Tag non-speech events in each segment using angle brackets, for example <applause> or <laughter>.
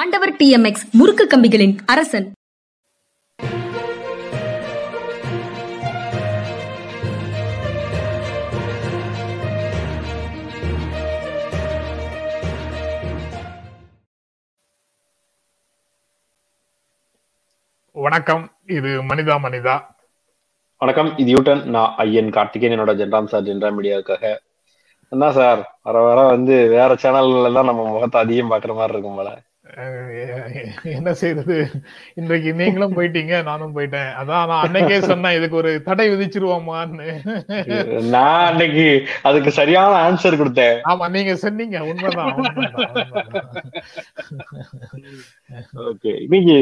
ஆண்டவர் டிஎம்எக்ஸ் முறுக்கு கம்பிகளின் அரசன். வணக்கம் இது மனிதா மனிதா. வணக்கம் இது யூட்டன் நான் ஐயன் கார்த்திகேயன் என்னோட ஜென்ராம் சார் ஜென்ராம் மீடியாவுக்காக. என்ன சார் வர வர வந்து வேற சேனல்ல தான் நம்ம முகத்தை அதிகம் பாக்குற மாதிரி இருக்கும் போல. என்ன செய்யறது இன்றைக்கு நீங்களும் போயிட்டீங்க நானும் போயிட்டேன். அதான் நான் அன்னைக்கே சொன்னேன் இதுக்கு ஒரு தடை விதிச்சிருவோமான்னு. நான் அன்னைக்கு அதுக்கு சரியான ஆன்சர் கொடுத்தேன். ஆமா நீங்க சொன்னீங்க உண்மைதான். ஓகே இன்னைக்கு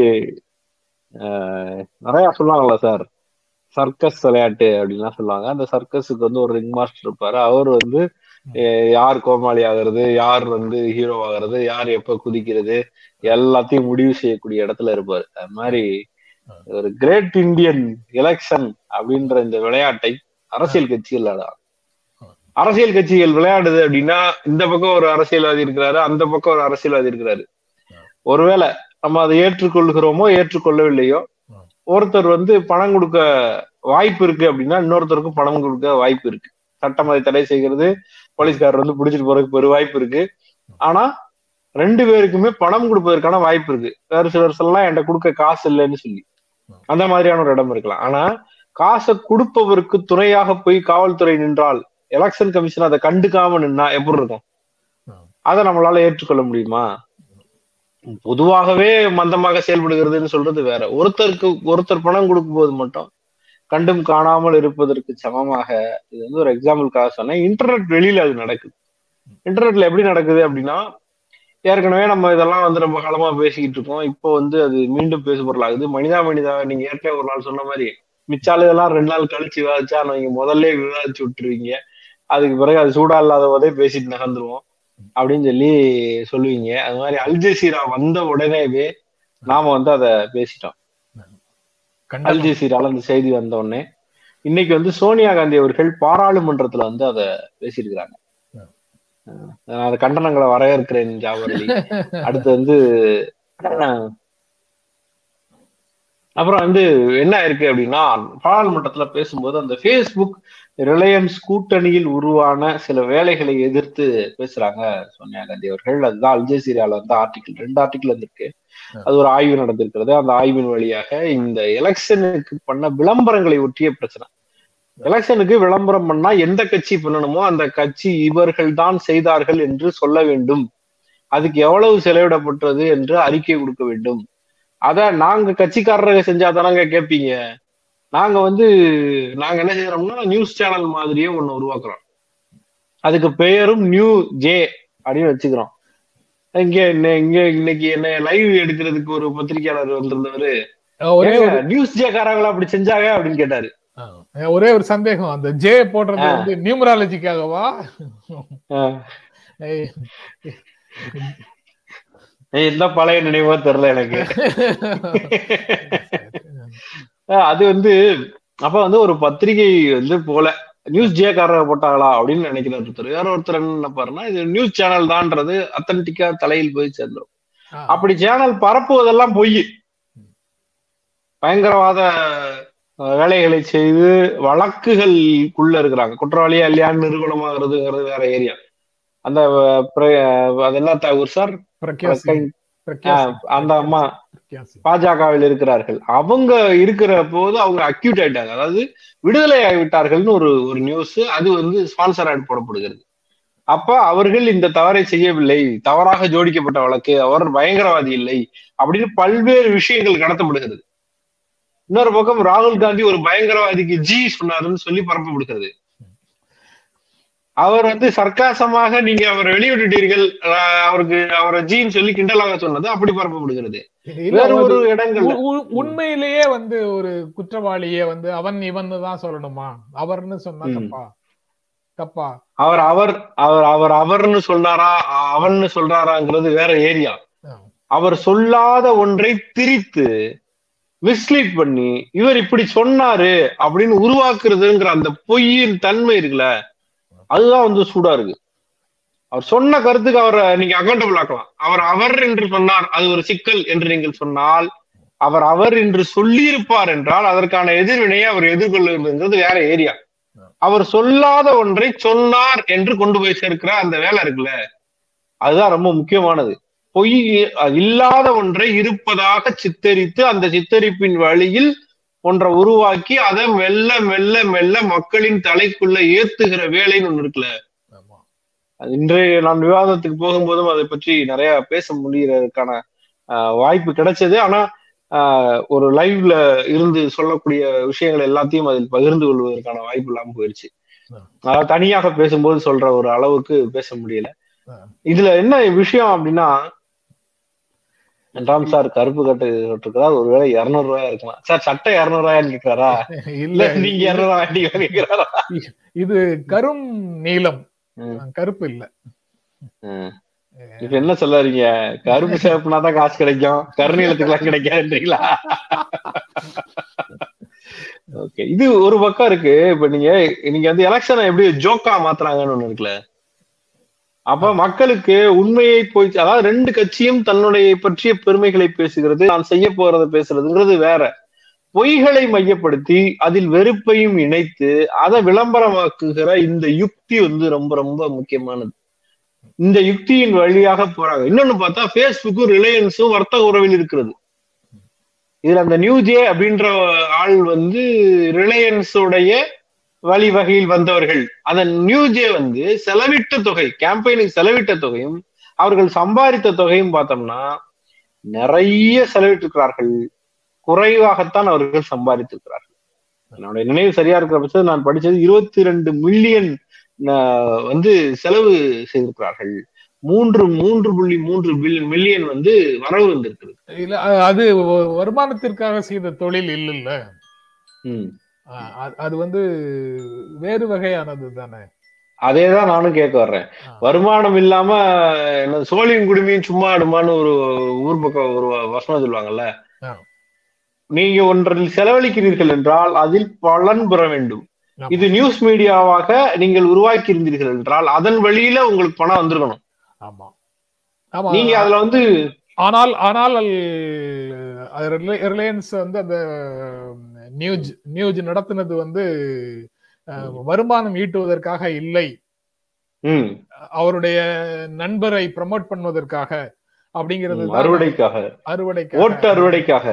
நிறைய சொல்லுவாங்கல்ல சார் சர்க்கஸ் விளையாட்டு அப்படின்லாம் சொல்லுவாங்க. அந்த சர்க்கஸுக்கு வந்து ஒரு ரிங் மாஸ்டர் இருப்பாரு. அவர் வந்து யார் கோமாளி ஆகுறது யார் வந்து ஹீரோ ஆகுறது யார் எப்ப குதிக்கிறது எல்லாத்தையும் முடிவு செய்யக்கூடிய இடத்துல இருப்பாரு. அது மாதிரி ஒரு கிரேட் இந்தியன் எலெக்ஷன் அப்படின்ற இந்த விளையாட்டை அரசியல் கட்சிகள் அரசியல் கட்சிகள் விளையாடுது அப்படின்னா இந்த பக்கம் ஒரு அரசியல்வாதி இருக்கிறாரு அந்த பக்கம் ஒரு அரசியல்வாதி இருக்கிறாரு. ஒருவேளை நம்ம அதை ஏற்றுக்கொள்கிறோமோ ஏற்றுக்கொள்ளவில்லையோ ஒருத்தர் வந்து பணம் கொடுக்க வாய்ப்பு இருக்கு அப்படின்னா இன்னொருத்தருக்கும் பணம் கொடுக்க வாய்ப்பு இருக்கு. சட்டம் அதை தடை செய்கிறது போலீஸ்காரர் வந்து பிடிச்சிட்டு போறதுக்கு ஒரு வாய்ப்பு இருக்கு. ஆனா ரெண்டு பேருக்குமே பணம் கொடுப்பதற்கான வாய்ப்பு இருக்கு. வேறு சிலர் சொல்லலாம் என்கிட்ட கொடுக்க காசு இல்லைன்னு சொல்லி. அந்த மாதிரியான ஒரு இடம் இருக்கலாம். ஆனா காசை கொடுப்பவருக்கு துணையாக போய் காவல்துறை நின்றால் எலெக்ஷன் கமிஷன் அதை கண்டுக்காம நின்னா எப்படி இருக்கும்? அதை நம்மளால ஏற்றுக்கொள்ள முடியுமா? பொதுவாகவே மந்தமாக செயல்படுகிறதுன்னு சொல்றது வேற. ஒருத்தருக்கு ஒருத்தர் பணம் கொடுக்கும் போது மட்டும் கண்டும் காணாமல் இருப்பதற்கு சமமாக இது வந்து ஒரு எக்ஸாம்பிளுக்காக சொன்னேன். இன்டர்நெட் வெளியில அது நடக்குது. இன்டர்நெட்ல எப்படி நடக்குது அப்படின்னா ஏற்கனவே நம்ம இதெல்லாம் வந்து ரொம்ப காலமா பேசிக்கிட்டு இருக்கோம். இப்போ வந்து அது மீண்டும் பேசு பொருளாகுது. மனிதா மனிதா நீங்க ஏற்கனவே ஒரு நாள் சொன்ன மாதிரி மிச்சால இதெல்லாம் ரெண்டு நாள் கழிச்சு விவாதிச்சா நீங்க முதல்ல விவாதிச்சு விட்டுருவீங்க. அதுக்கு பிறகு அது சூடா இல்லாத போதே பேசிட்டு நகர்ந்துருவோம் அப்படின்னு சொல்லி சொல்லுவீங்க. அது மாதிரி அல்ஜசீரா வந்த உடனேவே நாம வந்து அதை பேசிட்டோம். அல்ஜசீரால அந்த செய்தி வந்த உடனே இன்னைக்கு வந்து சோனியா காந்தி அவர்கள் பாராளுமன்றத்துல வந்து அதை பேசியிருக்கிறாங்க. நான் அந்த கண்டனங்களை வரவேற்கிறேன் ஜாவரலி. <laughs> அடுத்து வந்து அப்புறம் வந்து என்ன இருக்கு அப்படின்னா பாராளுமன்றத்துல பேசும்போது அந்த ஃபேஸ்புக் ரிலையன்ஸ் கூட்டணியில் உருவான சில வேலைகளை எதிர்த்து பேசுறாங்க சோனியா காந்தி அவர்கள். அதுதான் அல்ஜசீரியால வந்து ஆர்டிகிள் ரெண்டு ஆர்டிகிள் வந்திருக்கு. அது ஒரு ஆய்வு நடந்திருக்கிறது. அந்த ஆய்வின் வழியாக இந்த எலெக்ஷனுக்கு பண்ண விளம்பரங்களை ஒட்டிய பிரச்சனை. எலெக்ஷனுக்கு விளம்பரம் பண்ணா எந்த கட்சி பண்ணணுமோ அந்த கட்சி இவர்கள் தான் செய்தார்கள் என்று சொல்ல வேண்டும். அதுக்கு எவ்வளவு செலவிடப்பட்டது என்று அறிக்கை கொடுக்க வேண்டும். அத நாங்க கட்சிக்காரர்கள் செஞ்சா தானங்க கேட்பீங்க நாங்க வந்து நாங்க என்ன செய்யறோம்னா நியூஸ் சேனல் மாதிரியே ஒண்ணு உருவாக்குறோம். அதுக்கு பெயரும் நியூ ஜே அப்படின்னு வச்சுக்கிறோம். இங்க என்ன- இங்க இன்னைக்கு என்ன லைவ் எடுக்கிறதுக்கு ஒரு பத்திரிகையாளர் வந்திருந்தவரு. அஹ் ஒரே ஒரு "ஏங்க, நியூஸ் ஜே காரங்களா அப்படி செஞ்சாங்க அப்படின்னு கேட்டாரு. ஒரே ஒரு சந்தேகம். அந்த ஜே போடுறது வந்து நியூமராலஜிக்காகவா? எந்த பழைய நினைவோ தெரியல எனக்கு. <laughs> அது வந்து அப்ப வந்து ஒரு பத்திரிகை வந்து போல நியூஸ் ஜே காரங்க போட்டாங்களா அப்படின்னு நினைக்கிறார் ஒருத்தர். வேற ஒருத்தர் என்ன நினைப்பாருன்னா இது நியூஸ் சேனல் தான்ன்றது அத்தன்டிக்கா தலையில் போய் சேர்ந்துரும் அஹ் அப்படி சேனல் பரப்புவதெல்லாம் பொய். பயங்கரவாத வேலைகளை செய்து வழக்குகளுக்குள்ள இருக்கிறாங்க. குற்றவாளியா இல்லையான்னு நிறுவனமாகிறதுங்கிறது வேற ஏரியா அந்த அஹ், பிர- அஹ், அது என்ன தகவல் சார்? அந்த அம்மா பாஜகவில் இருக்கிறார்கள். அவங்க இருக்கிற போது அவங்க அக்யூட் ஆயிட்டாங்க. அதாவது விடுதலை ஆகிவிட்டார்கள்னு ஒரு ஒரு நியூஸ் அது வந்து ஸ்பான்சர் ஆட் போடப்படுகிறது. அப்ப அவர்கள் இந்த தவறை செய்யவில்லை. தவறாக ஜோடிக்கப்பட்ட வழக்கு அவர் பயங்கரவாதி இல்லை அப்படின்னு பல்வேறு விஷயங்கள் கடத்தப்படுகிறது. இன்னொரு பக்கம் ராகுல் காந்தி ஒரு பயங்கரவாதிக்கு ஜி சொன்னாருன்னு சொல்லி பரப்பப்படுகிறது. அவர் வந்து சர்க்காசமாக நீங்க அவரை வெளியிட்டுட்டீர்கள். அவருக்கு அவரை ஜின்னு சொல்லி கிண்டலாக சொன்னது அப்படி பரப்பப்படுகிறது. வேறு ஒரு உ- உண்மையிலேயே வந்து ஒரு குற்றவாளியே வந்து அவன் இவன் தான் சொல்லணுமா? அவர்னு சொன்னா. தப்பா? தப்பா? அவர் அவர் அவர் அவர் அவர்னு சொல்றாரா அவன்னு சொல்றாராங்கிறது வேற ஏரியா. அவர் சொல்லாத ஒன்றை திரித்து மிஸ்லீட் பண்ணி இவர் இப்படி சொன்னாரு அப்படின்னு உருவாக்குறதுங்கிற அந்த பொய்யின் தன்மை இருக்குல்ல அதுதான் வந்து சூடா இருக்கு. அவர் சொன்ன கருத்துக்கு அவரை நீங்க அக்கௌண்டபிள் ஆக்கலாம். அவர் அவர் என்று சொன்னார் அது ஒரு சிக்கல் என்று நீங்கள் சொன்னால் அவர் அவர் என்று சொல்லியிருப்பார் என்றால் அதற்கான எதிர்வினையை அவர் எதிர்கொள்ளுங்கிறது வேற ஏரியா. அவர் சொல்லாத ஒன்றை சொன்னார் என்று கொண்டு போய் சேர்க்கிற அந்த வேலை இருக்குல்ல? அதுதான் ரொம்ப முக்கியமானது. பொய் இல்லாத ஒன்றை இருப்பதாக சித்தரித்து அந்த சித்தரிப்பின் வழியில் ஒன்றை உருவாக்கி அதை மெல்ல மெல்ல மெல்ல மக்களின் தலைக்குள்ள ஏத்துகிற வேலைன்னு ஒண்ணு இருக்குல்ல? இன்றைய நான் விவாதத்துக்கு போகும்போதும் அதை பற்றி நிறைய பேச முடியறதுக்கான வாய்ப்பு கிடைச்சது. ஆனா ஒரு லைவ்ல இருந்து சொல்லக்கூடிய விஷயங்கள் எல்லாத்தையும் அதில் பகிர்ந்து கொள்வதற்கான வாய்ப்பு இல்லாம போயிடுச்சு அதாவது தனியாக பேசும்போது சொல்ற ஒரு அளவுக்கு பேச முடியல. இதுல என்ன விஷயம் அப்படின்னா ராம் சார் கருப்பு கட்டு இருக்கிறார் ஒருவேளை இருநூறு ரூபாயா இருக்கலாம் சார் சட்டை இருநூறு ரூபாயான்னு கேட்கிறாரா? இல்ல நீங்க இருநூறு கேட்கிறாரா? இது கரும் நீலம் ம். கருப்பு இல்ல. இப்ப என்ன சொல்றீங்க கருப்பு சேப்புனா தான் காசு கிடைக்கும். கருநீளத்துக்குலாம் கிடைக்காதுன்றீங்களா? ஓகே. இது ஒரு பக்கம் இருக்கு. இப்ப நீங்க நீங்க வந்து எலெக்ஷனை எப்படி ஜோக்கா மாத்துறாங்கன்னு ஒண்ணு இருக்குல்ல? அப்ப மக்களுக்கு உண்மையை போய் அதாவது ரெண்டு கட்சியும் தன்னுடைய பற்றிய பெருமைகளை பேசுகிறது நான் செய்ய போறதை பேசுறதுங்கிறது வேற. பொய்களை மையப்படுத்தி அதில் வெறுப்பையும் இணைத்து அதை விளம்பரமாக்குகிற இந்த யுக்தி வந்து ரொம்ப ரொம்ப முக்கியமானது. இந்த யுக்தியின் வழியாக போறாங்க. இன்னொன்னு பார்த்தா பேஸ்புக்கும் ரிலையன்ஸும் வர்த்தக உறவில் இருக்கிறது. இதுல அந்த நியூஜே அப்படின்ற ஆள் வந்து ரிலையன்ஸுடைய வழிவகையில் வந்தவர்கள். அந்த நியூ ஜே வந்து செலவிட்ட தொகை கேம்பெயினுக்கு செலவிட்ட தொகையும் அவர்கள் சம்பாதித்த தொகையும் பார்த்தோம்னா நிறைய செலவிட்டிருக்கிறார்கள். குறைவாகத்தான் அவர்கள் சம்பாதித்திருக்கிறார்கள். என்னுடைய நினைவு சரியா இருக்கிற பட்சத்தில் நான் படிச்சது இருபத்தி ரெண்டு மில்லியன் வந்து செலவு செய்திருக்கிறார்கள். மூன்று மூன்று புள்ளி மூன்று மில்லியன் வந்து வரவு வந்திருக்கிறது. இல்ல அது வருமானத்திற்காக செய்த தொழில் இல்லைல்ல. அது வந்து வேறு வகையானது தானே? அதேதான் நானும் கேட்க வர்றேன். வருமானம் இல்லாம என்ன சோழியும் குடுமியும் சும்மா ஆடுமான்னு ஒரு ஊர் பக்கம் ஒரு வசனம் சொல்லுவாங்கல்ல. நீங்க ஒன்றில் செலவழிக்கிறீர்கள் என்றால் அதில் பலன் பெற வேண்டும். இது நியூஸ் மீடியாவாக நீங்கள் உருவாக்கி இருந்தீர்கள் என்றால் அதன் வழியில உங்களுக்கு பணம் வந்திருக்கணும். ஆமா. ஆமா. நீங்க அதுல வந்து ஆனால் ஆனால் ரிலையன்ஸ் வந்து அந்த நியூஸ் நியூஸ் நடத்தினது வந்து வருமானம் ஈட்டுவதற்காக இல்லை. அவருடைய நண்பரை ப்ரமோட் பண்ணுவதற்காக அப்படிங்கிறது அறுவடைக்காக. அறுவடைக்காக. ஓட்டு அறுவடைக்காக.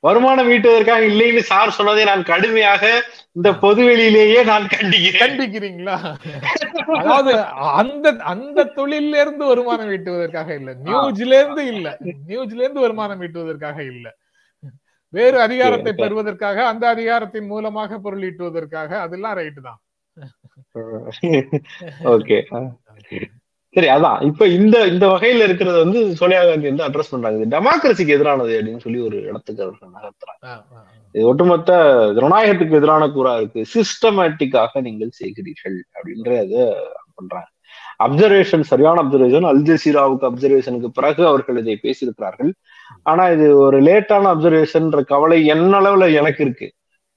வருமானம் ஈட்டுவதற்காக இல்லைன்னு சார் சொன்னதை நான் கடுமையாக இந்த பொதுவெளியிலேயே நான் கண்டிக்கிறேன். கண்டிக்கிறீங்களா? அதாவது அந்த அந்த தொழில இருந்து வருமானம் ஈட்டுவதற்காக இல்ல. நியூஸ்ல இருந்து இல்ல. நியூஸ்ல இருந்து வருமானம் ஈட்டுவதற்காக இல்ல. வேறு அதிகாரத்தை. பெறுவதற்காக அந்த அதிகாரத்தின் மூலமாக பொருள் ஈட்டுவதற்காக அதெல்லாம் ரைட்டு தான். <laughs> ஓகே சரி அதான். இப்ப இந்த இந்த வகையில இருக்கிறது வந்து சோனியா காந்தி வந்து அட்ரஸ் பண்றாங்க. டெமோக்ரஸிக்கு எதிரானது அப்படின்னு சொல்லி ஒரு இடத்துக்கு அவர்கள் நகர்த்துறாங்க. இது ஒட்டுமொத்த ஜனநாயகத்துக்கு எதிரான கூறா இருக்கு. சிஸ்டமேட்டிக்காக நீங்கள் செய்கிறீர்கள் அப்படின்றத பண்றாங்க. அப்சர்வேஷன் சரியான அப்சர்வேஷன் அல் ஜசீராவுக்கு அப்சர்வேஷனுக்கு பிறகு அவர்கள் இதை பேசியிருக்கிறார்கள். ஆனா இது ஒரு லேட்டான அப்சர்வேஷன்ன்ற கவலை என்ன அளவுல எனக்கு இருக்கு.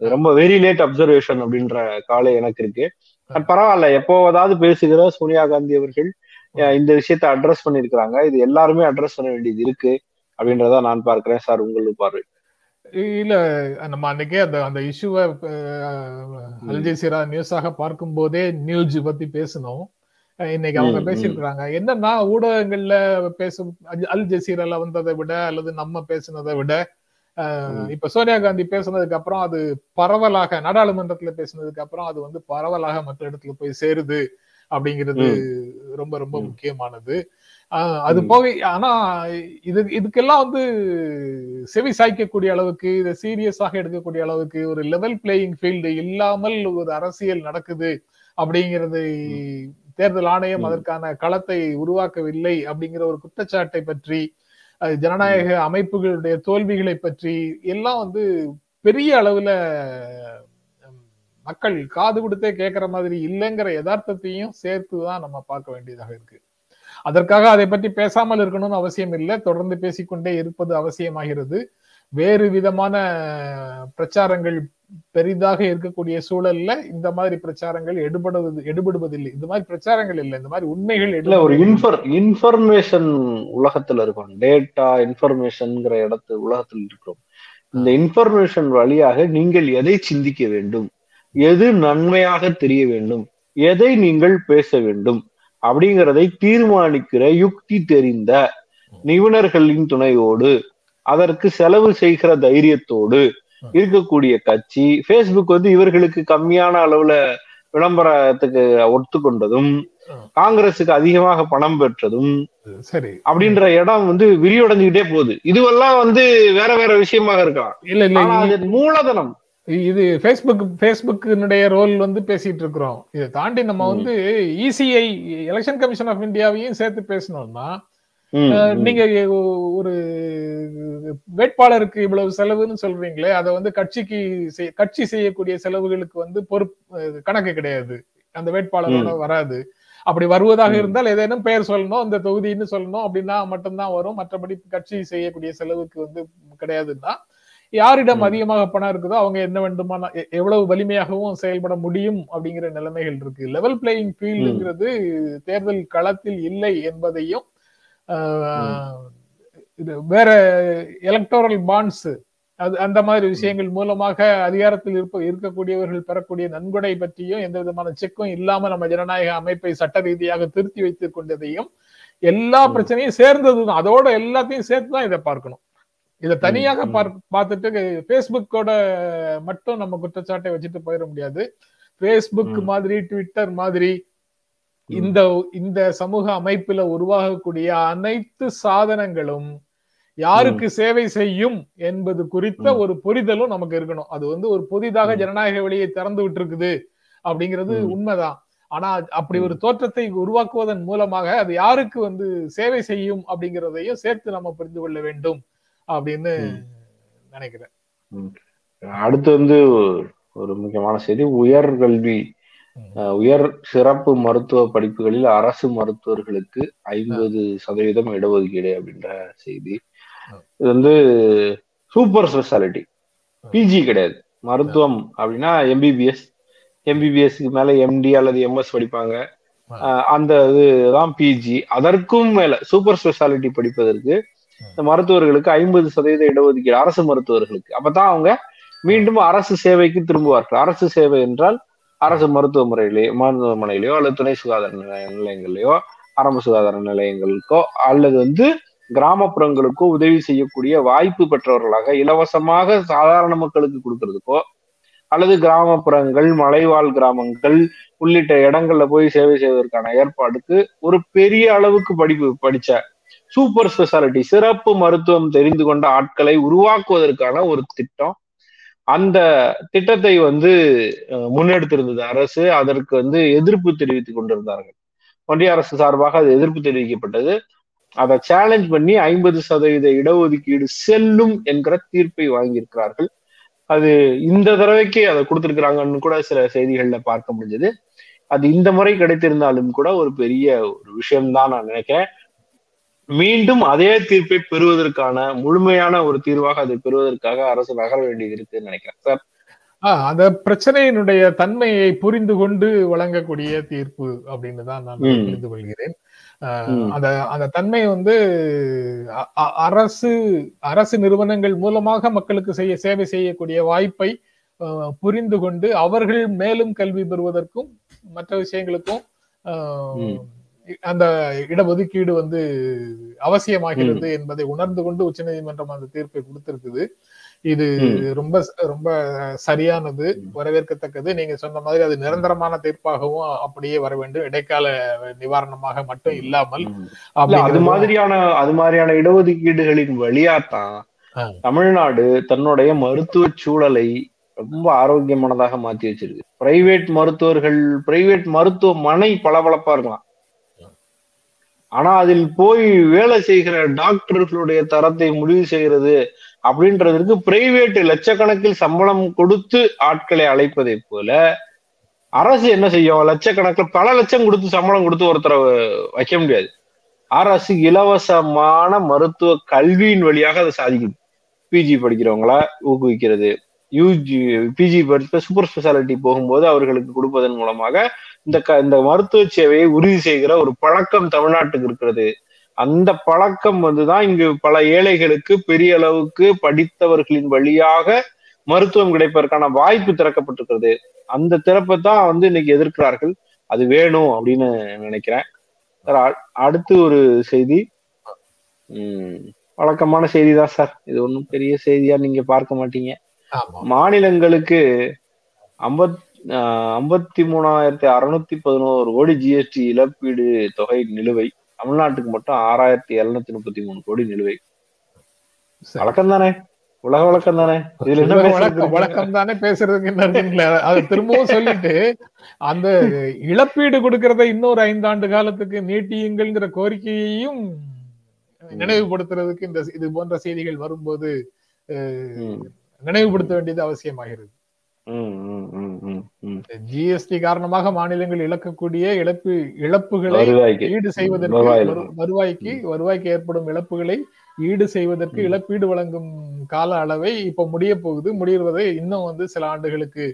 ரொம்ப வெரி லேட் அப்சர்வேஷன் அப்படின்ற கவலை எனக்கு இருக்கு. பரவாயில்ல எப்போதாவது பேசுகிற சோனியா காந்தி அவர்கள் இந்த விஷயத்தை அட்ரஸ் பண்ணிருக்கிறாங்க இது எல்லாருமே அட்ரஸ் பண்ண வேண்டியது இருக்கு அப்படின்றத நான் பார்க்கிறேன். சார் உங்களுக்கு பார்வை. இல்ல நம்ம அன்னைக்கே அந்த அந்த இஷ்யூவை அல்ஜசீரா நியூஸாக பார்க்கும் போதே நியூஸ் பத்தி பேசணும் இன்னைக்கு அவங்க. பேசியிருக்கிறாங்க என்னன்னா ஊடகங்கள்ல பேசும் அல்- ஜசீரால வந்ததை விட அல்லது நம்ம பேசுனதை விட. இப்ப சோனியா காந்தி பேசுனதுக்கு அப்புறம் அது பரவலாக நாடாளுமன்றத்துல பேசுனதுக்கு அப்புறம் அது வந்து பரவலாக மற்ற இடத்துல போய் சேருது அப்படிங்கிறது ரொம்ப ரொம்ப. முக்கியமானது அது. போக ஆனா இது இதுக்கெல்லாம் வந்து செவி சாய்க்கக்கூடிய அளவுக்கு இதை சீரியஸாக எடுக்கக்கூடிய அளவுக்கு ஒரு லெவல் பிளேயிங் ஃபீல்டு இல்லாமல் ஒரு அரசியல் நடக்குது அப்படிங்கிறது தேர்தல் ஆணையம். அதற்கான களத்தை உருவாக்கவில்லை அப்படிங்கிற ஒரு குற்றச்சாட்டை பற்றி ஜனநாயக அமைப்புகளுடைய தோல்விகளை பற்றி எல்லாம் வந்து பெரிய அளவுல மக்கள் காது கொடுத்தே கேட்கிற மாதிரி இல்லைங்கிற யதார்த்தத்தையும் சேர்த்து தான் நம்ம பார்க்க வேண்டியதாக இருக்கு. அதற்காக அதை பற்றி பேசாமல் இருக்கணும்னு அவசியம் இல்லை. தொடர்ந்து பேசிக்கொண்டே இருப்பது அவசியமாகிறது. வேறு விதமான பிரச்சாரங்கள் பெரிதாக இருக்கக்கூடிய சூழல்ல இந்த மாதிரி பிரச்சாரங்கள் எடுபடுவது எடுபடுவதில்லை. இந்த மாதிரி பிரச்சாரங்கள் இல்லை. இந்த மாதிரி உண்மைகள் இல்ல ஒரு. இன்ஃபர் இன்ஃபர்மேஷன் உலகத்துல இருக்கோம். டேட்டா இன்ஃபர்மேஷன்ங்கிற இடத்து உலகத்தில் இருக்கிறோம். இந்த இன்ஃபர்மேஷன் வழியாக நீங்கள் எதை சிந்திக்க வேண்டும்? எது நன்மையாக தெரிய வேண்டும்? எதை நீங்கள் பேச வேண்டும்? அப்படிங்கிறதை தீர்மானிக்கிற யுக்தி தெரிந்த நிபுணர்களின் துணையோடு அதற்கு செலவு செய்கிற தைரியத்தோடு இருக்கக்கூடிய கட்சி Facebook வந்து இவர்களுக்கு கம்மியான அளவுல விளம்பரத்துக்கு ஒத்துக்கொண்டதும் காங்கிரசுக்கு அதிகமாக பணம் பெற்றதும் சரி. அப்படின்ற இடம் வந்து விரிவடைஞ்சுக்கிட்டே போகுது. இதுவெல்லாம் வந்து வேற வேற விஷயமாக இருக்கலாம். இல்ல இல்ல மூலதனம். இது ஃபேஸ்புக் ஃபேஸ்புக்கினுடைய ரோல் வந்து பேசிட்டு இருக்கிறோம். இதை தாண்டி நம்ம. வந்து இசிஐ எலெக்ஷன் கமிஷன் ஆஃப் இந்தியாவையும் சேர்த்து பேசணும்னா. நீங்க ஒரு வேட்பாளருக்கு இவ்வளவு செலவுன்னு சொல்றீங்களே அதை வந்து கட்சிக்கு கட்சி செய்யக்கூடிய செலவுகளுக்கு வந்து பொறுப்பு கணக்கு கிடையாது. அந்த வேட்பாளரோட வராது. அப்படி வருவதாக. இருந்தால் ஏதேனும் பெயர் சொல்லணும் அந்த தொகுதின்னு சொல்லணும் அப்படின்னா மட்டும்தான் வரும். மற்றபடி கட்சி செய்யக்கூடிய செலவுக்கு வந்து கிடையாதுன்னா யாரிடம். அதிகமாக பணம் இருக்குதோ அவங்க என்ன வேண்டுமான எவ்வளவு வலிமையாகவும் செயல்பட முடியும் அப்படிங்கிற நிலைமைகள் இருக்கு. லெவல் பிளேயிங் ஃபீல்டுங்கிறது தேர்தல் களத்தில் இல்லை என்பதையும் இது வேற எலக்டோரல் பாண்ட்ஸ் அது அந்த மாதிரி விஷயங்கள் மூலமாக அதிகாரத்தில் இருப்ப இருக்கக்கூடியவர்கள் பெறக்கூடிய நன்கொடை பற்றியும் எந்த விதமான செக்கும் இல்லாம நம்ம ஜனநாயக அமைப்பை சட்ட ரீதியாக திருத்தி வைத்துக் கொண்டதையும் எல்லா. பிரச்சனையும் சேர்ந்ததுதான் அதோட எல்லாத்தையும் சேர்த்து தான் இதை பார்க்கணும் இதை தனியாக பார்த்துட்டு ஃபேஸ்புக்கோட மட்டும் நம்ம குற்றச்சாட்டை வச்சுட்டு போயிட முடியாது ஃபேஸ்புக் ம். மாதிரி ட்விட்டர் மாதிரி. இந்த இந்த சமூக அமைப்புல உருவாகக்கூடிய அனைத்து சாதனங்களும் யாருக்கு சேவை செய்யும் என்பது குறித்த. ஒரு புரிதலும் நமக்கு இருக்கணும் அது வந்து ஒரு புதிதாக. ஜனநாயக வழியை திறந்து விட்டுருக்குது அப்படிங்கிறது ம். உண்மைதான் ஆனா அப்படி. ஒரு தோற்றத்தை உருவாக்குவதன் மூலமாக அது யாருக்கு வந்து சேவை செய்யும் அப்படிங்கிறதையும் சேர்த்து நம்ம புரிந்து கொள்ள வேண்டும் அப்படின்னு. நினைக்கிறேன் அடுத்து வந்து ஒரு முக்கியமான செய்தி உயர் கல்வி உயர் சிறப்பு மருத்துவ படிப்புகளில் அரசு மருத்துவர்களுக்கு ஐம்பது சதவீதம் இடஒதுக்கீடு அப்படின்ற செய்தி. இது வந்து சூப்பர் ஸ்பெஷாலிட்டி. பிஜி கிடையாது. மருத்துவம் அப்படின்னா எம்பிபிஎஸ் எம்பிபிஎஸ்க்கு மேல எம்டி அல்லது எம்எஸ் படிப்பாங்க. அந்த இதுதான் பிஜி அதற்கும் மேல சூப்பர் ஸ்பெஷாலிட்டி படிப்பதற்கு இந்த மருத்துவர்களுக்கு ஐம்பது சதவீத இடஒதுக்கீடு அரசு மருத்துவர்களுக்கு. அப்பதான் அவங்க மீண்டும் அரசு சேவைக்கு திரும்புவார்கள். அரசு சேவை என்றால் அரசு மருத்துவ முறையிலேயோ மருத்துவமனையிலயோ அல்லது துணை சுகாதார நிலைய- ஆரம்ப சுகாதார நிலையங்களுக்கோ அல்லது வந்து கிராமப்புறங்களுக்கோ உதவி செய்யக்கூடிய வாய்ப்பு பெற்றவர்களாக இலவசமாக சாதாரண மக்களுக்கு கொடுக்கறதுக்கோ அல்லது கிராமப்புறங்கள் மலைவாழ் கிராமங்கள் உள்ளிட்ட இடங்கள்ல போய் சேவை செய்வதற்கான ஏற்பாடுக்கு ஒரு பெரிய அளவுக்கு படிப்பு படிச்ச சூப்பர் ஸ்பெஷாலிட்டி சிறப்பு மருத்துவம் தெரிந்து கொண்ட ஆட்களை உருவாக்குவதற்கான ஒரு திட்டம் அந்த திட்டத்தை வந்து முன்னெடுத்திருந்தது அரசு. அதற்கு வந்து எதிர்ப்பு தெரிவித்துக் கொண்டிருந்தார்கள். ஒன்றிய அரசு சார்பாக அது எதிர்ப்பு தெரிவிக்கப்பட்டது. அதை சேலஞ்ச் பண்ணி ஐம்பது சதவீத இடஒதுக்கீடு செல்லும் என்கிற தீர்ப்பை வாங்கியிருக்கிறார்கள். அது இந்த தடவைக்கு அதை கொடுத்திருக்கிறாங்கன்னு கூட சில செய்திகள்ல பார்க்க முடிஞ்சது. அது இந்த முறை கிடைத்திருந்தாலும் கூட ஒரு பெரிய ஒரு விஷயம்தான் நான் நினைக்கிறேன். மீண்டும் அதே தீர்ப்பை பெறுவதற்கான முழுமையான ஒரு தீர்வாக அதை பெறுவதற்காக அரசு நகர வேண்டியது இருக்குன்னு நினைக்கிறேன் சார் அந்த பிரச்சனையினுடைய தன்மையை புரிந்து கொண்டு வழங்கக்கூடிய தீர்ப்பு அப்படின்னு தான் நான். புரிந்து கொள்கிறேன். அந்த அந்த தன்மை வந்து அரசு அரசு நிறுவனங்கள் மூலமாக மக்களுக்கு செய்ய சேவை செய்யக்கூடிய வாய்ப்பை புரிந்து கொண்டு அவர்கள் மேலும் கல்வி பெறுவதற்கும் மற்ற விஷயங்களுக்கும். அந்த இடஒதுக்கீடு வந்து அவசியமாகிறது என்பதை உணர்ந்து கொண்டு உச்சநீதிமன்றம் அந்த தீர்ப்பை கொடுத்திருக்குது. இது. ரொம்ப ரொம்ப சரியானது வரவேற்கத்தக்கது. நீங்க சொன்ன மாதிரி அது நிரந்தரமான தீர்ப்பாகவும் அப்படியே வர வேண்டும். இடைக்கால நிவாரணமாக மட்டும் இல்லாமல் அது மாதிரியான அது மாதிரியான இடஒதுக்கீடுகளின் வழியாத்தான். தமிழ்நாடு தன்னுடைய மருத்துவ சூழலை ரொம்ப ஆரோக்கியமானதாக மாத்தி வச்சிருக்கு. பிரைவேட் மருத்துவர்கள் பிரைவேட் மருத்துவமனை பளபளப்பா இருக்கலாம். ஆனா அதில் போய் வேலை செய்கிற டாக்டர்களுடைய தரத்தை முடிவு செய்கிறது அப்படின்றதற்கு பிரைவேட் லட்சக்கணக்கில் சம்பளம் கொடுத்து ஆட்களை அழைப்பதை போல அரசு என்ன செய்யும்? லட்சக்கணக்கில் பல லட்சம் கொடுத்து சம்பளம் கொடுத்து ஒருத்தரை வைக்க முடியாது. அரசு இலவசமான மருத்துவ கல்வியின் வழியாக அதை சாதிக்குது. பிஜி படிக்கிறவங்கள ஊக்குவிக்கிறது. யூஜி பிஜி படித்த சூப்பர் ஸ்பெஷாலிட்டி போகும்போது அவர்களுக்கு கொடுப்பதன் மூலமாக இந்த க இந்த மருத்துவ சேவையை உறுதி செய்கிற ஒரு பழக்கம் தமிழ்நாட்டுக்கு இருக்கிறது. அந்த பழக்கம் வந்துதான் இங்கு பல ஏழைகளுக்கு பெரிய அளவுக்கு படித்தவர்களின் வழியாக மருத்துவம் கிடைப்பதற்கான வாய்ப்பு திறக்கப்பட்டிருக்கிறது. அந்த திறப்பை தான் வந்து இன்னைக்கு எதிர்க்கிறார்கள். அது வேணும் அப்படின்னு நினைக்கிறேன். சார் அ- அடுத்து ஒரு செய்தி. உம் வழக்கமான செய்தி தான் சார். இது ஒன்றும் பெரிய செய்தியா நீங்க பார்க்க மாட்டீங்க. மாநிலங்களுக்கு ஐம்பத் ஐம்பத்தி மூணாயிரத்தி அறுநூத்தி பதினோரு கோடி ஜிஎஸ்டி இழப்பீடு தொகை நிலுவை. தமிழ்நாட்டுக்கு மட்டும் ஆறாயிரத்தி எழுநூத்தி முப்பத்தி மூணு கோடி நிலுவை. வழக்கம் தானே உலக வழக்கம் தானே இதுல என்ன வழக்கம்? வழக்கம் தானே பேசுறதுக்கு என்ன இருக்குங்களே அதை திரும்பவும் சொல்லிட்டு அந்த இழப்பீடு கொடுக்கறத இன்னொரு ஐந்தாண்டு காலத்துக்கு நீட்டியுங்கள்ங்கிற கோரிக்கையையும் நினைவுபடுத்துறதுக்கு இந்த இது போன்ற செய்திகள் வரும்போது நினைவுபடுத்த வேண்டியது அவசியமாகிறது. ஜிஎஸ்டி காரணமாக மாநிலங்கள் இழக்கக்கூடிய இழப்பு இழப்புகளை ஈடு செய்வதற்கு வருவாய்க்கு வருவாய்க்கு ஏற்படும் இழப்புகளை ஈடு செய்வதற்கு. இழப்பீடு வழங்கும் கால அளவை இப்ப முடிய போகுது முடிவதை இன்னும் வந்து சில ஆண்டுகளுக்கு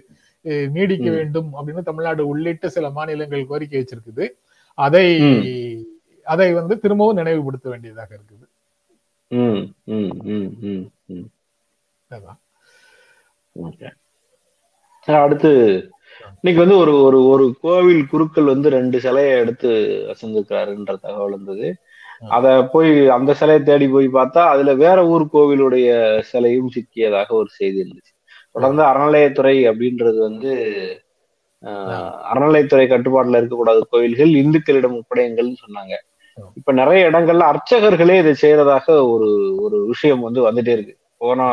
நீடிக்க. வேண்டும் அப்படின்னு தமிழ்நாடு உள்ளிட்ட சில மாநிலங்கள் கோரிக்கை வச்சிருக்குது அதை. அதை வந்து திரும்பவும் நினைவுபடுத்த வேண்டியதாக இருக்குது. அதான். அடுத்து இன்னைக்கு வந்து ஒரு ஒரு ஒரு கோவில் குருக்கள் வந்து ரெண்டு சிலையை எடுத்து அசந்திருக்காருன்ற தகவல் இருந்தது அத போய் அந்த சிலையை தேடி போய் பார்த்தா அதுல வேற ஊர் கோவிலுடைய சிலையும் சிக்கியதாக ஒரு செய்தி இருந்துச்சு. தொடர்ந்து அறநிலையத்துறை அப்படின்றது வந்து ஆஹ், அறநிலையத்துறை கட்டுப்பாட்டுல இருக்கக்கூடாத கோவில்கள் இந்துக்களிடம் ஒப்படையுங்கள்னு சொன்னாங்க. இப்ப நிறைய இடங்கள்ல அர்ச்சகர்களே இதை செய்யறதாக ஒரு ஒரு விஷயம் வந்து வந்துட்டே இருக்கு. போனா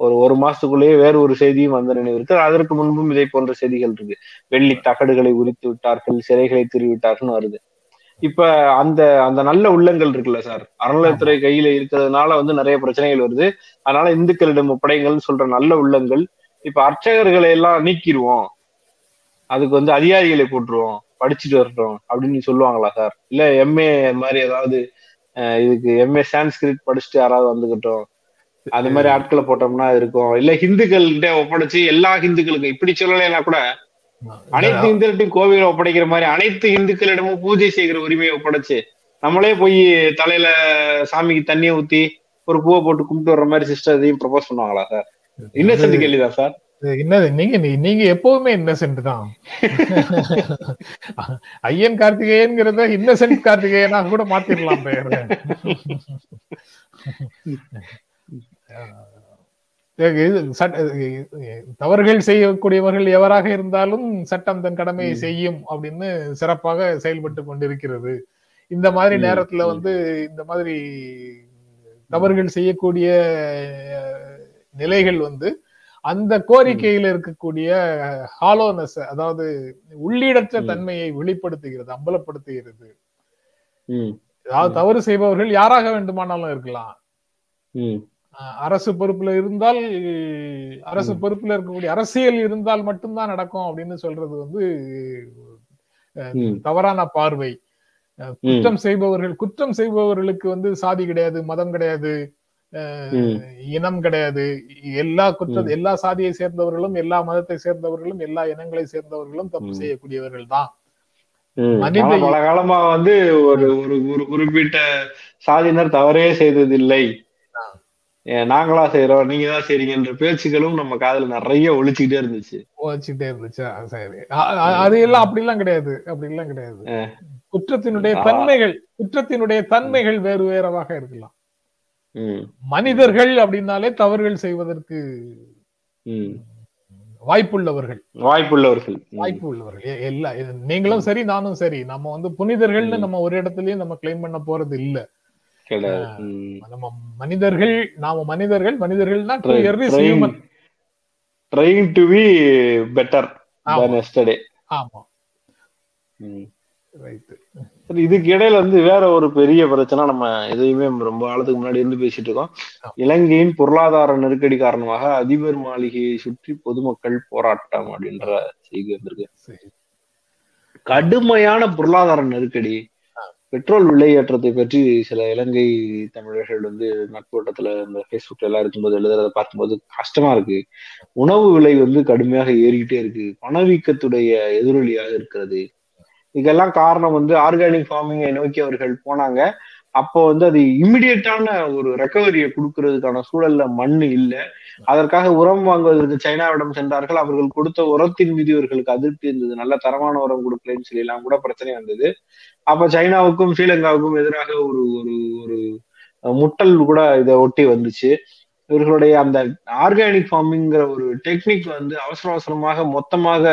ஒரு ஒரு மாசத்துக்குள்ளேயே வேற ஒரு செய்தியும் வந்து நினைவிருக்கு அதற்கு முன்பும் இதை போன்ற செய்திகள் இருக்கு. வெள்ளி தகடுகளை உரித்து விட்டார்கள் சிறைகளை திருவிட்டார்கள்னு வருது. இப்ப அந்த அந்த நல்ல உள்ளங்கள் இருக்குல்ல சார்? அறநிலையத்துறை கையில இருக்கிறதுனால வந்து நிறைய பிரச்சனைகள் வருது. அதனால இந்துக்களிடம் ஒப்படைங்கள்னு சொல்ற நல்ல உள்ளங்கள். இப்ப அர்ச்சகர்களை எல்லாம் நீக்கிடுவோம். அதுக்கு வந்து அதிகாரிகளை போட்டுருவோம். படிச்சுட்டு வரட்டும் அப்படின்னு சொல்லுவாங்களா சார்? இல்ல எம்ஏ மாதிரி ஏதாவது இதுக்கு எம்ஏ சான்ஸ்கிரிட் படிச்சுட்டு யாராவது வந்துகிட்டோம் அது மாதிரி ஆட்களை போட்டோம்னா இருக்கும். இல்ல ஹிந்துக்கள் கிட்ட ஒப்படைச்சு எல்லா ஹிந்துக்களுக்கும் இப்படி சொல்லலைன்னா கூட அனைத்து இந்துக்கள்ட்டையும் கோவில ஒப்படைக்கிற மாதிரி அனைத்து இந்துக்களிடமும் பூஜை செய்கிற உரிமையை ஒப்படைச்சு நம்மளே போய் தலையில சாமிக்கு தண்ணியை ஊத்தி ஒரு பூவை போட்டு கும்பிட்டு வர்ற மாதிரி சிஸ்டர் இதையும் ப்ரப்போஸ் பண்ணுவாங்களா சார் இன்னசென்ட் கேள்விதான் சார் என்னது? நீங்க நீங்க எப்பவுமே இன்னசென்ட் தான். ஐயன் கார்த்திகேயன்ங்கிறத இன்னசென்ட் கார்த்திகேயனா கூட மாத்திரலாம் சட்ட- தவறுகள் செய்யக்கூடியவர்கள் எவராக இருந்தாலும் சட்டம் தன் கடமையை. செய்யும் அப்படின்னு சிறப்பாக செயல்பட்டு கொண்டிருக்கிறது இந்த மாதிரி நேரத்துல. வந்து இந்த மாதிரி தவறுகள் செய்யக்கூடிய நிலைகள் வந்து அந்த கோரிக்கையில இருக்கக்கூடிய ஹாலோனஸ் அதாவது உள்ளீடற்ற. தன்மையை வெளிப்படுத்துகிறது அம்பலப்படுத்துகிறது அதாவது. தவறு செய்பவர்கள் யாராக வேண்டுமானாலும் இருக்கலாம் அரசு பொறுப்புல இருந்தால் அரசு. பொறுப்புல இருக்கக்கூடிய அரசியல் இருந்தால் மட்டும்தான் நடக்கும் அப்படின்னு சொல்றது வந்து. தவறான பார்வை. குற்றம் செய்பவர்கள் குற்றம் செய்பவர்களுக்கு வந்து சாதி கிடையாது மதம் கிடையாது. இனம் கிடையாது எல்லா குற்ற. எல்லா சாதியை சேர்ந்தவர்களும் எல்லா மதத்தை சேர்ந்தவர்களும் எல்லா இனங்களை சேர்ந்தவர்களும் தப்பு. செய்யக்கூடியவர்கள் தான். மனித பல காலமா வந்து ஒரு ஒரு குறிப்பிட்ட சாதியினர் தவறே செய்ததில்லை நாங்களா செய்யறோம் நீங்க தான் செய்றீங்கன்ற பேச்சுக்களும் நம்ம காதுல நிறைய ஒழிச்சுக்கிட்டே இருந்துச்சு. வச்சுட்டே இருந்துச்சா. சரி. அது எல்லாம் அப்படி எல்லாம் கிடையாது. அப்படி எல்லாம் கிடையாது குற்றத்தினுடைய. தன்மைகள் குற்றத்தினுடைய தன்மைகள் வேறு வேறவாக இருக்கலாம். மனிதர்கள் அப்படின்னாலே தவறுகள் செய்வதற்கு. வாய்ப்புள்ளவர்கள். வாய்ப்புள்ளவர்கள். வாய்ப்பு உள்ளவர்கள் எல்லா நீங்களும் சரி நானும் சரி. நம்ம வந்து புனிதர்கள்னு. நம்ம ஒரு இடத்துலயும் நம்ம கிளைம் பண்ண போறது இல்ல. கிடையாது. நம்ம மனிதர்கள் நாம மனிதர்கள் மனிதர்கள்னா Try- trying- human trying to be better ஆமா. இதுக்கு இடையில வந்து வேற ஒரு பெரிய பிரச்சனை நம்ம எதையுமே ரொம்ப காலத்துக்கு முன்னாடி இருந்து பேசிட்டு இருக்கோம். இலங்கையின் பொருளாதார நெருக்கடி காரணமாக அதிபர் மாளிகையை சுற்றி பொதுமக்கள் போராட்டம் அப்படின்ற செய்தி வந்திருக்கு. கடுமையான பொருளாதார நெருக்கடி பெட்ரோல் விலையேற்றத்தை பற்றி சில இலங்கை தமிழர்கள் வந்து நட்போட்டத்துல இந்த ஃபேஸ்புக்ல எல்லாம் இருக்கும்போது எழுதுறத பார்க்கும்போது கஷ்டமா இருக்கு. உணவு விலை வந்து கடுமையாக ஏறிக்கிட்டே இருக்கு. பணவீக்கத்துடைய எதிரொலியாக இருக்கிறது. இதெல்லாம் காரணம் வந்து ஆர்கானிக் ஃபார்மிங்கை நோக்கி அவர்கள் போனாங்க. அப்போ வந்து அது இம்மிடியட்டான ஒரு ரெக்கவரியை கொடுக்கறதுக்கான சூழல்ல மண் இல்லை. அதற்காக உரம் வாங்குவதற்கு சைனாவிடம் சென்றார்கள். அவர்கள் கொடுத்த உரத்தின் மீது இவர்களுக்கு அதிருப்தி இருந்தது. நல்ல தரமான உரம் கொடுக்கலன்னு சொல்லி எல்லாம் கூட பிரச்சனை வந்தது. அப்ப சைனாவுக்கும் ஸ்ரீலங்காவுக்கும் எதிராக ஒரு ஒரு ஒரு முட்டல் கூட இதை ஒட்டி வந்துச்சு. இவர்களுடைய அந்த ஆர்கானிக் ஃபார்மிங்கிற ஒரு டெக்னிக் வந்து அவசர அவசரமாக மொத்தமாக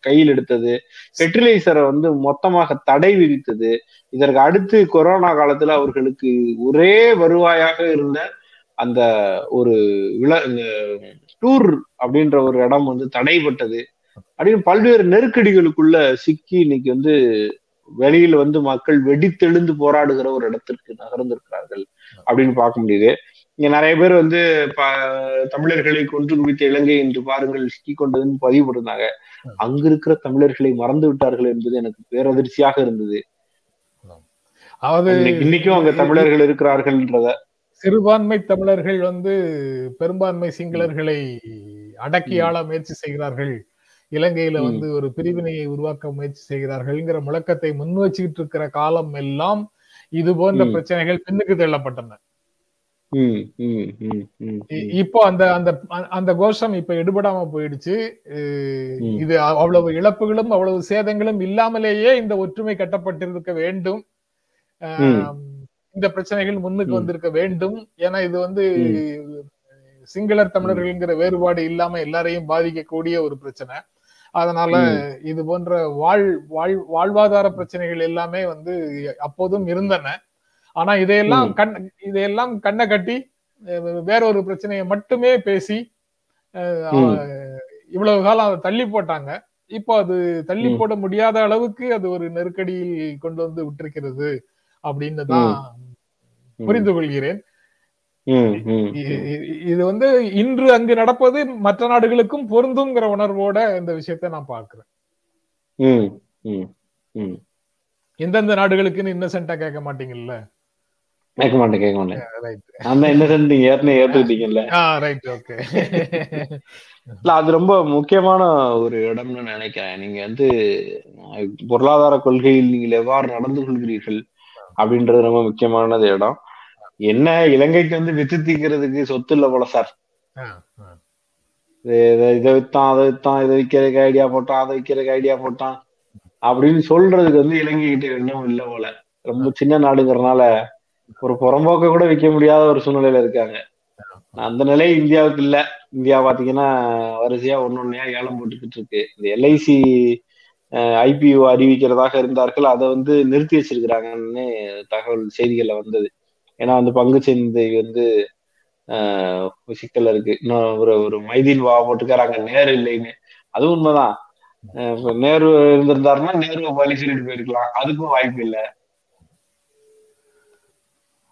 கையில் எடுத்தது. ஃபெர்டிலைசரை வந்து மொத்தமாக தடை விதித்தது. இதற்கு அடுத்து கொரோனா காலத்துல அவர்களுக்கு ஒரே வருவாயாக இருந்த அந்த ஒரு விழா இந்த டூர் அப்படின்ற ஒரு இடம் வந்து தடைப்பட்டது அப்படின்னு பல்வேறு நெருக்கடிகளுக்குள்ள சிக்கி இன்னைக்கு வந்து வெளியில வந்து மக்கள் வெடித்தெழுந்து போராடுகிற ஒரு இடத்திற்கு நகர்ந்திருக்கிறார்கள் அப்படின்னு பார்க்க முடியுது. இங்க நிறைய பேர் வந்து தமிழர்களை கொன்று குவித்த இலங்கை என்று பாருங்கள் சிக்கி கொண்டதுன்னு பதிவு போட்டிருந்தாங்க அங்க இருக்கிற தமிழர்களை மறந்து விட்டார்கள் என்பது எனக்கு பேரதிர்ச்சியாக இருந்தது. இன்னைக்கும் அங்க தமிழர்கள் இருக்கிறார்கள்ன்றத. சிறுபான்மை தமிழர்கள் வந்து பெரும்பான்மை சிங்களர்களை அடக்கி ஆள முயற்சி செய்கிறார்கள். இலங்கையில வந்து ஒரு பிரிவினையை உருவாக்க முயற்சி செய்கிறார்கள்ங்கிற முழக்கத்தை முன் வச்சுக்கிட்டு இருக்கிற காலம் எல்லாம் இது போன்ற பிரச்சனைகள் பின்னுக்கு தள்ளப்பட்டன. இப்போ அந்த அந்த அந்த கோஷம் இப்ப எடுபடாம போயிடுச்சு. இது அவ்வளவு இழப்புகளும் அவ்வளவு சேதங்களும் இல்லாமலேயே இந்த ஒற்றுமை கட்டப்பட்டிருக்க வேண்டும். இந்த பிரச்சனைகள் முன்னுக்கு வந்திருக்க வேண்டும். ஏன்னா இது வந்து சிங்களர் தமிழர்கள்ங்கிற வேறுபாடு இல்லாம எல்லாரையும் பாதிக்கக்கூடிய ஒரு பிரச்சனை. அதனால இது போன்ற வாழ் வாழ் வாழ்வாதார பிரச்சனைகள் எல்லாமே வந்து அப்போதும் இருந்தன. ஆனா இதையெல்லாம் கண் இதையெல்லாம் கண்ணை கட்டி வேற ஒரு பிரச்சனையை மட்டுமே பேசி இவ்வளவு காலம் அதை தள்ளி போட்டாங்க. இப்போ அது தள்ளி போட முடியாத அளவுக்கு அது ஒரு நெருக்கடியில் கொண்டு வந்து விட்டிருக்கிறது அப்படின்னு தான் புரிந்து கொள்கிறேன். இது வந்து இன்று அங்கு நடப்பது மற்ற நாடுகளுக்கும் பொருந்துங்கிற உணர்வோட இந்த விஷயத்த நான் பாக்குறேன் எந்தெந்த நாடுகளுக்குன்னு இன்னசென்டா கேட்க மாட்டீங்கல்ல? கேட்க மாட்டேன் கேட்க மாட்டேன். அந்த இன்னசென்ட் நீங்க ஏற்கனவே ஏத்துக்கிட்டீங்கல்ல? <laughs> ரைட் ஓகே <laughs> இல்ல அது ரொம்ப முக்கியமான ஒரு இடம்னு நினைக்கிறேன். நீங்க வந்து பொருளாதார கொள்கையில் நீங்கள் எவ்வாறு நடந்து கொள்கிறீர்கள் அப்படின்றது ரொம்ப முக்கியமானது இடம். என்ன இலங்கைக்கு வந்து வித்து தீக்கிறதுக்கு சொத்து இல்ல போல சார். இதை வித்தான் அதை வித்தான் இதை விற்கிறதுக்கு ஐடியா போட்டான் அதை விற்கிறதுக்கு ஐடியா போட்டான் அப்படின்னு சொல்றதுக்கு வந்து இலங்கை கிட்ட இன்னும் இல்லை போல. ரொம்ப சின்ன நாடுங்கிறதுனால ஒரு புறம்போக்க கூட விற்க முடியாத ஒரு சூழ்நிலையில இருக்காங்க. அந்த நிலை இந்தியாவுக்கு இல்ல. இந்தியா பாத்தீங்கன்னா வரிசையா ஒன்னொன்னையா ஏலம் போட்டுக்கிட்டு இருக்கு. இந்த எல்ஐசி ஐபிஓ அறிவிக்கிறதாக இருந்தார்கள். அதை வந்து நிறுத்தி வச்சிருக்கிறாங்கன்னு தகவல் செய்திகள்ல வந்தது. ஏன்னா வந்து பங்கு சந்தை வந்து சிக்கல் இருக்கு. இன்னும் ஒரு ஒரு மைதீன் வா போட்டுக்கிறாங்க நேரு இல்லைன்னு. அதுவும் உண்மைதான். நேரு இருந்திருந்தாருன்னா நேருவை பலி சொல்லிட்டு போயிருக்கலாம். அதுக்கும் வாய்ப்பு இல்லை.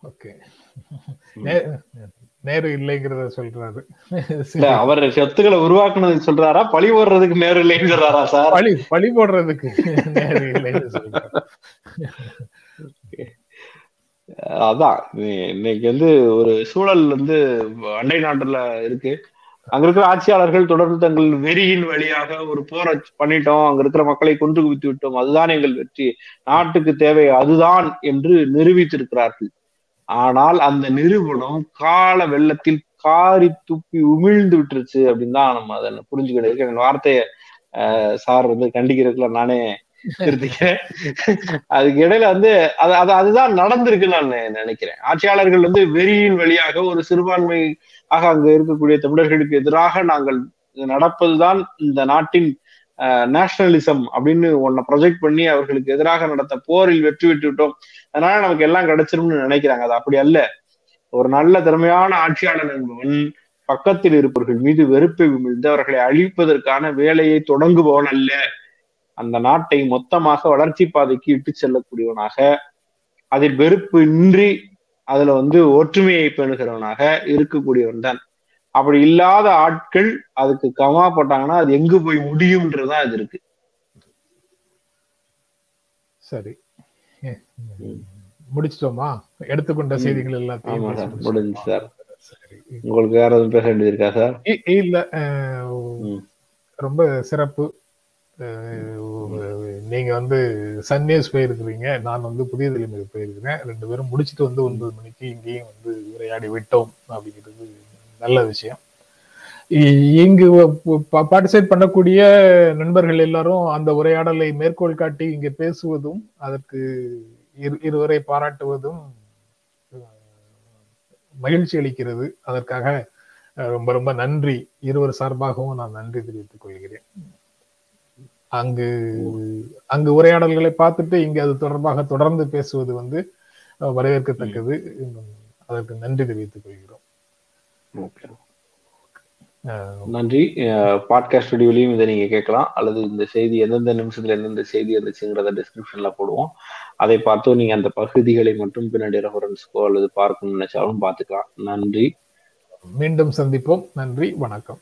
ஓகே. நேரு இல்லைங்கிறத சொல்றாரு. அவர் சொத்துக்களை உருவாக்குனது சொல்றாரா பழி போடுறதுக்கு நேரு இல்லைன்னு சொல்றாரா சார்? பழி பழி போடுறதுக்கு நேரு இல்லைன்னு சொல்றாரு. அதான். இன்னைக்கு வந்து ஒரு சூழல் வந்து அண்டை நாட்டுல இருக்கு. அங்க இருக்கிற ஆட்சியாளர்கள் தொடர்ந்து தங்கள் வெறியின் வழியாக ஒரு போரை பண்ணிட்டோம். அங்க இருக்கிற மக்களை கொன்று குவித்து விட்டோம். அதுதான் எங்கள் வெற்றி. நாட்டுக்கு தேவை அதுதான் என்று நிரூபித்திருக்கிறார்கள். ஆனால் அந்த நிறுவனம் கால வெள்ளத்தில் காரி துப்பி உமிழ்ந்து விட்டுருச்சு அப்படின்னு தான் நம்ம அதை புரிஞ்சுக்கிட்டு என் வார்த்தையை சார் வந்து கண்டிக்கிறதுக்குள்ள நானே அதுக்கு இடையில வந்து அது அதுதான் நடந்திருக்குன்னு நான் நினைக்கிறேன். ஆட்சியாளர்கள் வந்து வெறியின் வழியாக ஒரு சிறுபான்மை ஆக அங்க இருக்கக்கூடிய தமிழர்களுக்கு எதிராக நாங்கள் நடப்பதுதான் இந்த நாட்டின் நேஷனலிசம் அப்படின்னு ஒன்ன ப்ரொஜெக்ட் பண்ணி அவர்களுக்கு எதிராக நடத்த போரில் வெற்றி விட்டு விட்டோம். அதனால நமக்கு எல்லாம் கிடைச்சிரும்னு நினைக்கிறாங்க. அது அப்படி அல்ல. ஒரு நல்ல திறமையான ஆட்சியாளர் என்பவன் பக்கத்தில் இருப்பவர்கள் மீது வெறுப்பை விமிழ்ந்து அவர்களை அழிப்பதற்கான வேலையை தொடங்குபவன் அல்ல. அந்த நாட்டை மொத்தமாக வளர்ச்சி பாதைக்கு இட்டு செல்லக்கூடியவனாக அதில் வெறுப்பு இன்றி அதுல வந்து ஒற்றுமையை பெணுகிறவனாக இருக்கக்கூடியவன் தான் அப்படி இல்லாத ஆட்கள் அதுக்கு கமா போட்டாங்கன்னா அது எங்கு போய் முடியும்ன்றதுதான் இது இருக்கு சரி. முடிச்சிட்டோமா எடுத்துக்கொண்ட. செய்திகள் எல்லாத்தையும்? முடிஞ்சு சார் உங்களுக்கு வேற எதுவும் பேச வேண்டியது இருக்கா சார் இல்ல. ரொம்ப சிறப்பு நீங்கள் நீங்க வந்து சன்னேஸ் போயிருக்கிறீங்க நான் வந்து புதிய தலைமுறை போயிருக்கிறேன். ரெண்டு பேரும் முடிச்சுட்டு வந்து ஒன்பது மணிக்கு இங்கேயும் வந்து உரையாடி விட்டோம் அப்படிங்கிறது நல்ல விஷயம். இங்கு பார்ட்டிசிபேட் பண்ணக்கூடிய நண்பர்கள் எல்லாரும் அந்த உரையாடலை மேற்கோள் காட்டி இங்க பேசுவதும் அதற்கு இரு- இருவரை பாராட்டுவதும் மகிழ்ச்சி அளிக்கிறது. அதற்காக ரொம்ப ரொம்ப நன்றி. இருவர் சார்பாகவும் நான் நன்றி தெரிவித்துக் கொள்கிறேன். அங்கு அங்கு உரையாடல்களை பார்த்துட்டு இங்க அது தொடர்பாக தொடர்ந்து பேசுவது வந்து வரவேற்கத்தக்கது. அதற்கு நன்றி தெரிவித்துக் கொள்கிறோம். நன்றி. பாட்காஸ்ட் ஸ்டுடியோலையும் இதை நீங்க கேட்கலாம். அல்லது இந்த செய்தி எந்தெந்த நிமிஷத்துல எந்தெந்த செய்தி இருந்துச்சுங்கிறத டிஸ்கிரிப்ஷன்ல போடுவோம். அதை பார்த்து நீங்க அந்த பகுதிகளை மட்டும் பின்னாடி ரெஃபரன்ஸ்க்கோ அல்லது பார்க்கணும்னு நினைச்சாலும் பார்த்துக்கலாம். நன்றி. மீண்டும் சந்திப்போம். நன்றி. வணக்கம்.